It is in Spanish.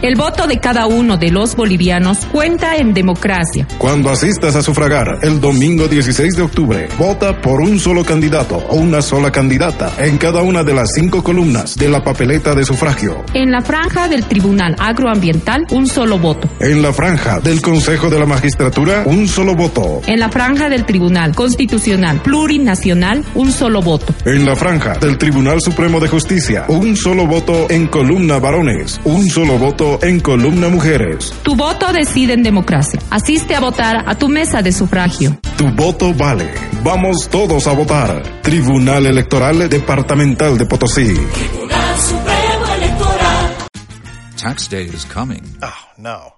El voto de cada uno de los bolivianos cuenta en democracia. Cuando asistas a sufragar el domingo 16 de octubre, vota por un solo candidato o una sola candidata en cada una de las cinco columnas de la papeleta de sufragio. En la franja del Tribunal Agroambiental, un solo voto. En la franja del Consejo de la Magistratura, un solo voto. En la franja del Tribunal Constitucional Plurinacional, un solo voto. En la franja del Tribunal Supremo de Justicia, un solo voto en columna varones, un solo voto en columna mujeres. Tu voto decide en democracia. Asiste a votar a tu mesa de sufragio. Tu voto vale. Vamos todos a votar. Tribunal Electoral Departamental de Potosí. Tribunal Supremo Electoral. Tax day is coming. Oh, no.